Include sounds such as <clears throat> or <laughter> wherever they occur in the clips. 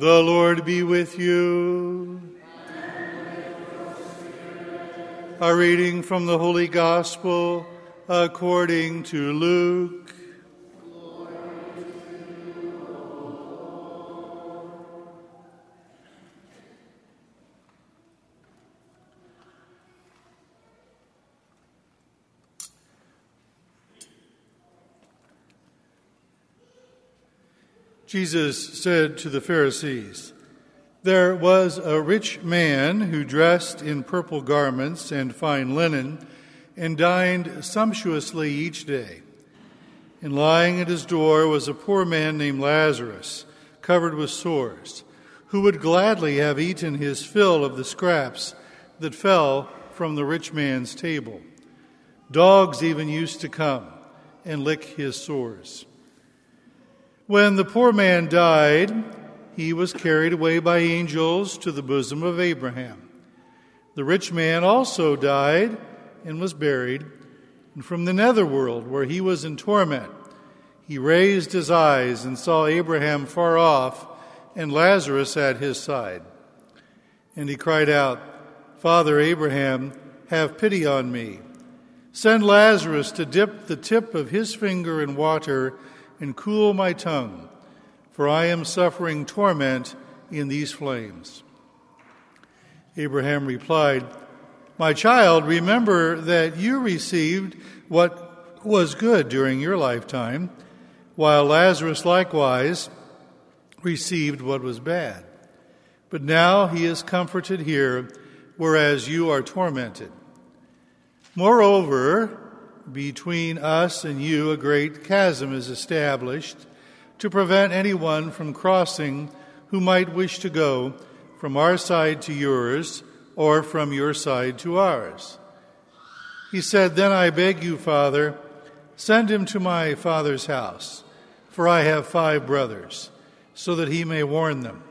The Lord be with you. A reading from the Holy Gospel according to Luke. Jesus said to the Pharisees, There was a rich man who dressed in purple garments and fine linen and dined sumptuously each day. And lying at his door was a poor man named Lazarus, covered with sores, who would gladly have eaten his fill of the scraps that fell from the rich man's table. Dogs even used to come and lick his sores. When the poor man died, he was carried away by angels to the bosom of Abraham. The rich man also died and was buried, and from the netherworld, where he was in torment, he raised his eyes and saw Abraham far off and Lazarus at his side. And he cried out, Father Abraham, have pity on me. Send Lazarus to dip the tip of his finger in water and cool my tongue, for I am suffering torment in these flames. Abraham replied, My child, remember that you received what was good during your lifetime, while Lazarus likewise received what was bad. But now he is comforted here, whereas you are tormented. Moreover, between us and you, a great chasm is established to prevent anyone from crossing who might wish to go from our side to yours or from your side to ours. He said, Then I beg you, Father, send him to my father's house, for I have five brothers, so that he may warn them,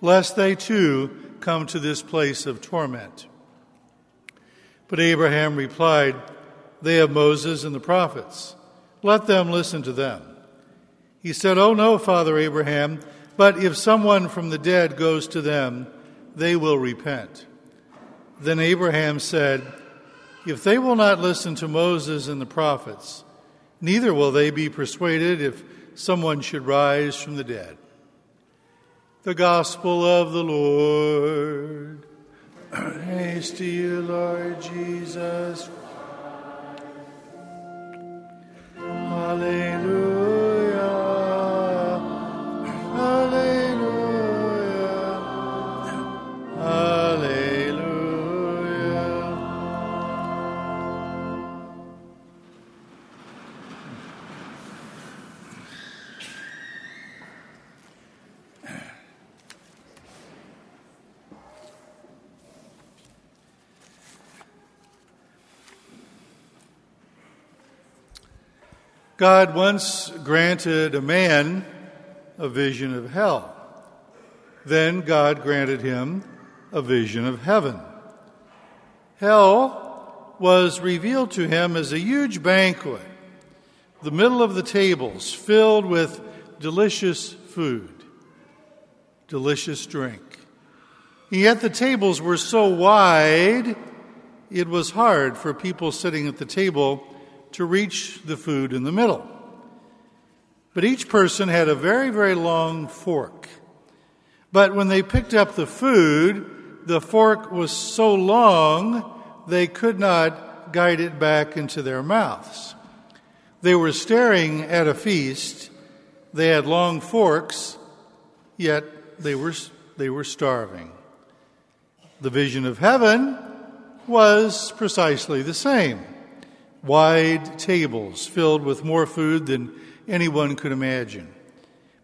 lest they too come to this place of torment. But Abraham replied, they have Moses and the prophets. Let them listen to them. He said, Oh, no, Father Abraham, but if someone from the dead goes to them, they will repent. Then Abraham said, If they will not listen to Moses and the prophets, neither will they be persuaded if someone should rise from the dead. The Gospel of the Lord. <clears throat> Praise to you, Lord Jesus God once granted a man a vision of hell. Then God granted him a vision of heaven. Hell was revealed to him as a huge banquet, the middle of the tables filled with delicious food, delicious drink. And yet the tables were so wide, it was hard for people sitting at the table to reach the food in the middle. But each person had a very, very long fork. But when they picked up the food, the fork was so long they could not guide it back into their mouths. They were staring at a feast. They had long forks, yet they were, they were starving. The vision of heaven was precisely the same wide tables filled with more food than anyone could imagine.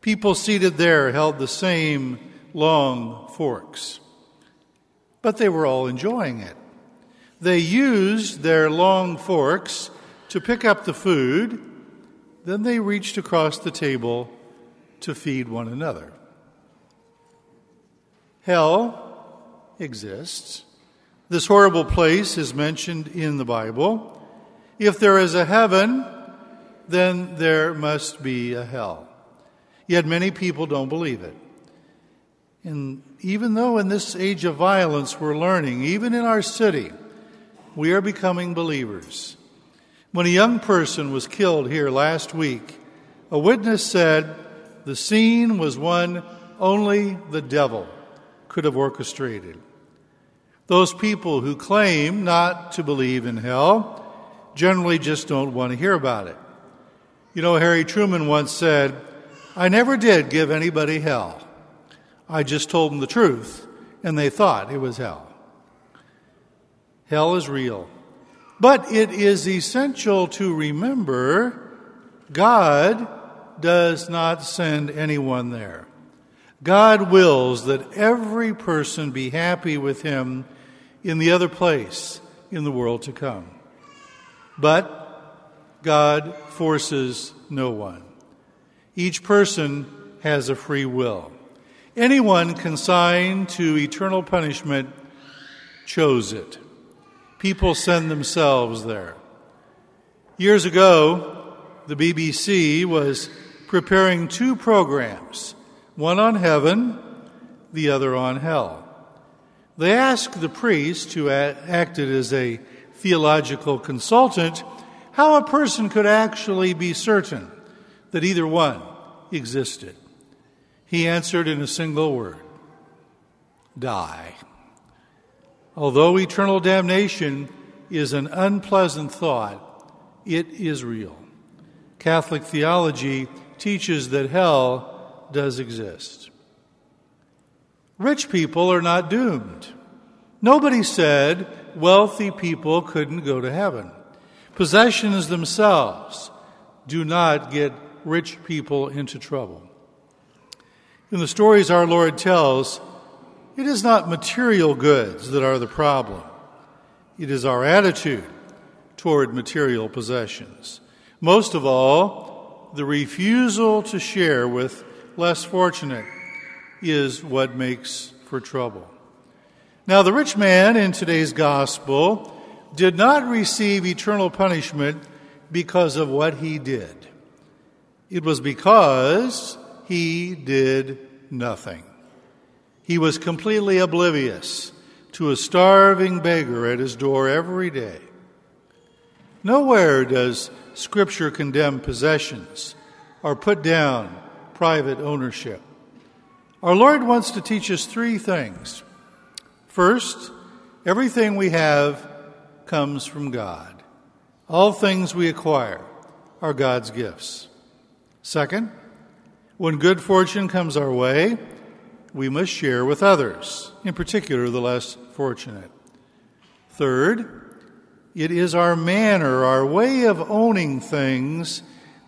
People seated there held the same long forks, but they were all enjoying it. They used their long forks to pick up the food, then they reached across the table to feed one another. Hell exists. This horrible place is mentioned in the Bible. If there is a heaven, then there must be a hell. Yet many people don't believe it. And even though in this age of violence we're learning, even in our city, we are becoming believers. When a young person was killed here last week, a witness said the scene was one only the devil could have orchestrated. Those people who claim not to believe in hell generally just don't want to hear about it. You know, Harry Truman once said, I never did give anybody hell. I just told them the truth, and they thought it was hell. Hell is real. But it is essential to remember God does not send anyone there. God wills that every person be happy with Him in the other place in the world to come. But God forces no one. Each person has a free will. Anyone consigned to eternal punishment chose it. People send themselves there. Years ago, the BBC was preparing two programs, one on heaven, the other on hell. They asked the priest, who acted as a theological consultant, how a person could actually be certain that either one existed. He answered in a single word die. Although eternal damnation is an unpleasant thought, it is real. Catholic theology teaches that hell does exist. Rich people are not doomed. Nobody said wealthy people couldn't go to heaven. Possessions themselves do not get rich people into trouble. In the stories our Lord tells, it is not material goods that are the problem. It is our attitude toward material possessions. Most of all, the refusal to share with less fortunate is what makes for trouble. Now, the rich man in today's gospel did not receive eternal punishment because of what he did. It was because he did nothing. He was completely oblivious to a starving beggar at his door every day. Nowhere does Scripture condemn possessions or put down private ownership. Our Lord wants to teach us three things. First, everything we have comes from God. All things we acquire are God's gifts. Second, when good fortune comes our way, we must share with others, in particular the less fortunate. Third, it is our manner, our way of owning things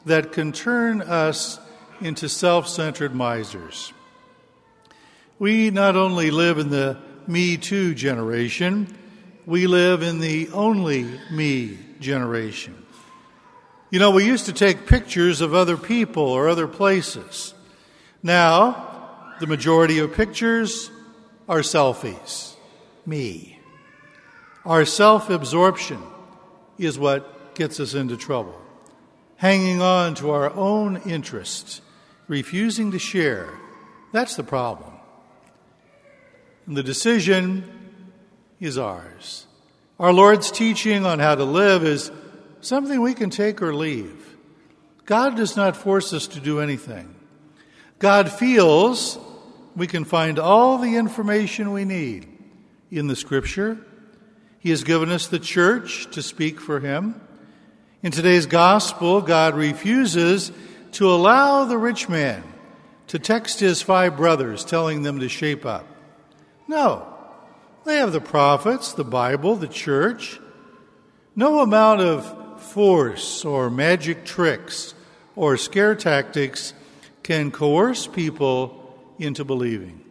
that can turn us into self centered misers. We not only live in the Me Too generation, we live in the only me generation. You know, we used to take pictures of other people or other places. Now, the majority of pictures are selfies. Me. Our self absorption is what gets us into trouble. Hanging on to our own interests, refusing to share, that's the problem. And the decision is ours. Our Lord's teaching on how to live is something we can take or leave. God does not force us to do anything. God feels we can find all the information we need in the Scripture. He has given us the church to speak for Him. In today's gospel, God refuses to allow the rich man to text his five brothers telling them to shape up. No. They have the prophets, the Bible, the church. No amount of force or magic tricks or scare tactics can coerce people into believing.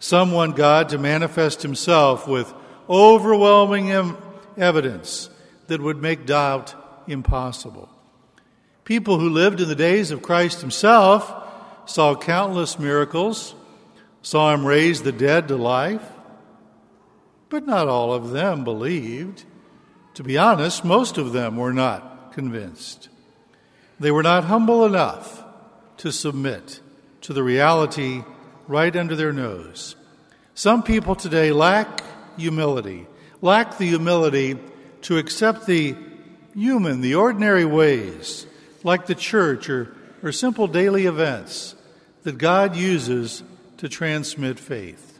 Some want God to manifest Himself with overwhelming evidence that would make doubt impossible. People who lived in the days of Christ Himself saw countless miracles, saw Him raise the dead to life, but not all of them believed. To be honest, most of them were not convinced. They were not humble enough to submit to the reality right under their nose. Some people today lack humility, lack the humility to accept the human, the ordinary ways, like the church or, or simple daily events that God uses to transmit faith.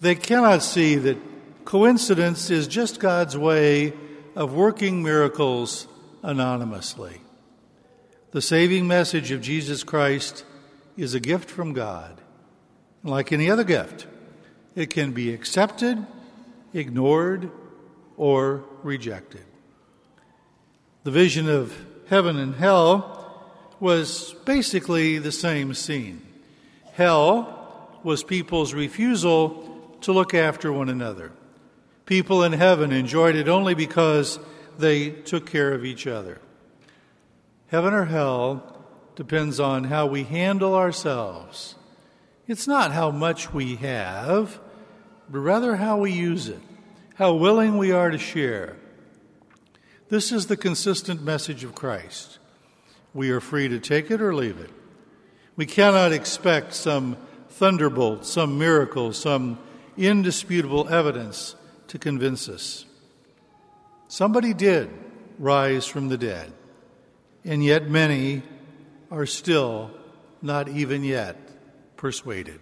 They cannot see that coincidence is just God's way of working miracles anonymously. The saving message of Jesus Christ is a gift from God. Like any other gift, it can be accepted, ignored, or rejected. The vision of heaven and hell was basically the same scene. Hell was people's refusal to look after one another. People in heaven enjoyed it only because they took care of each other. Heaven or hell depends on how we handle ourselves. It's not how much we have, but rather how we use it, how willing we are to share. This is the consistent message of Christ. We are free to take it or leave it. We cannot expect some thunderbolt, some miracle, some indisputable evidence to convince us. Somebody did rise from the dead and yet many are still not even yet persuaded.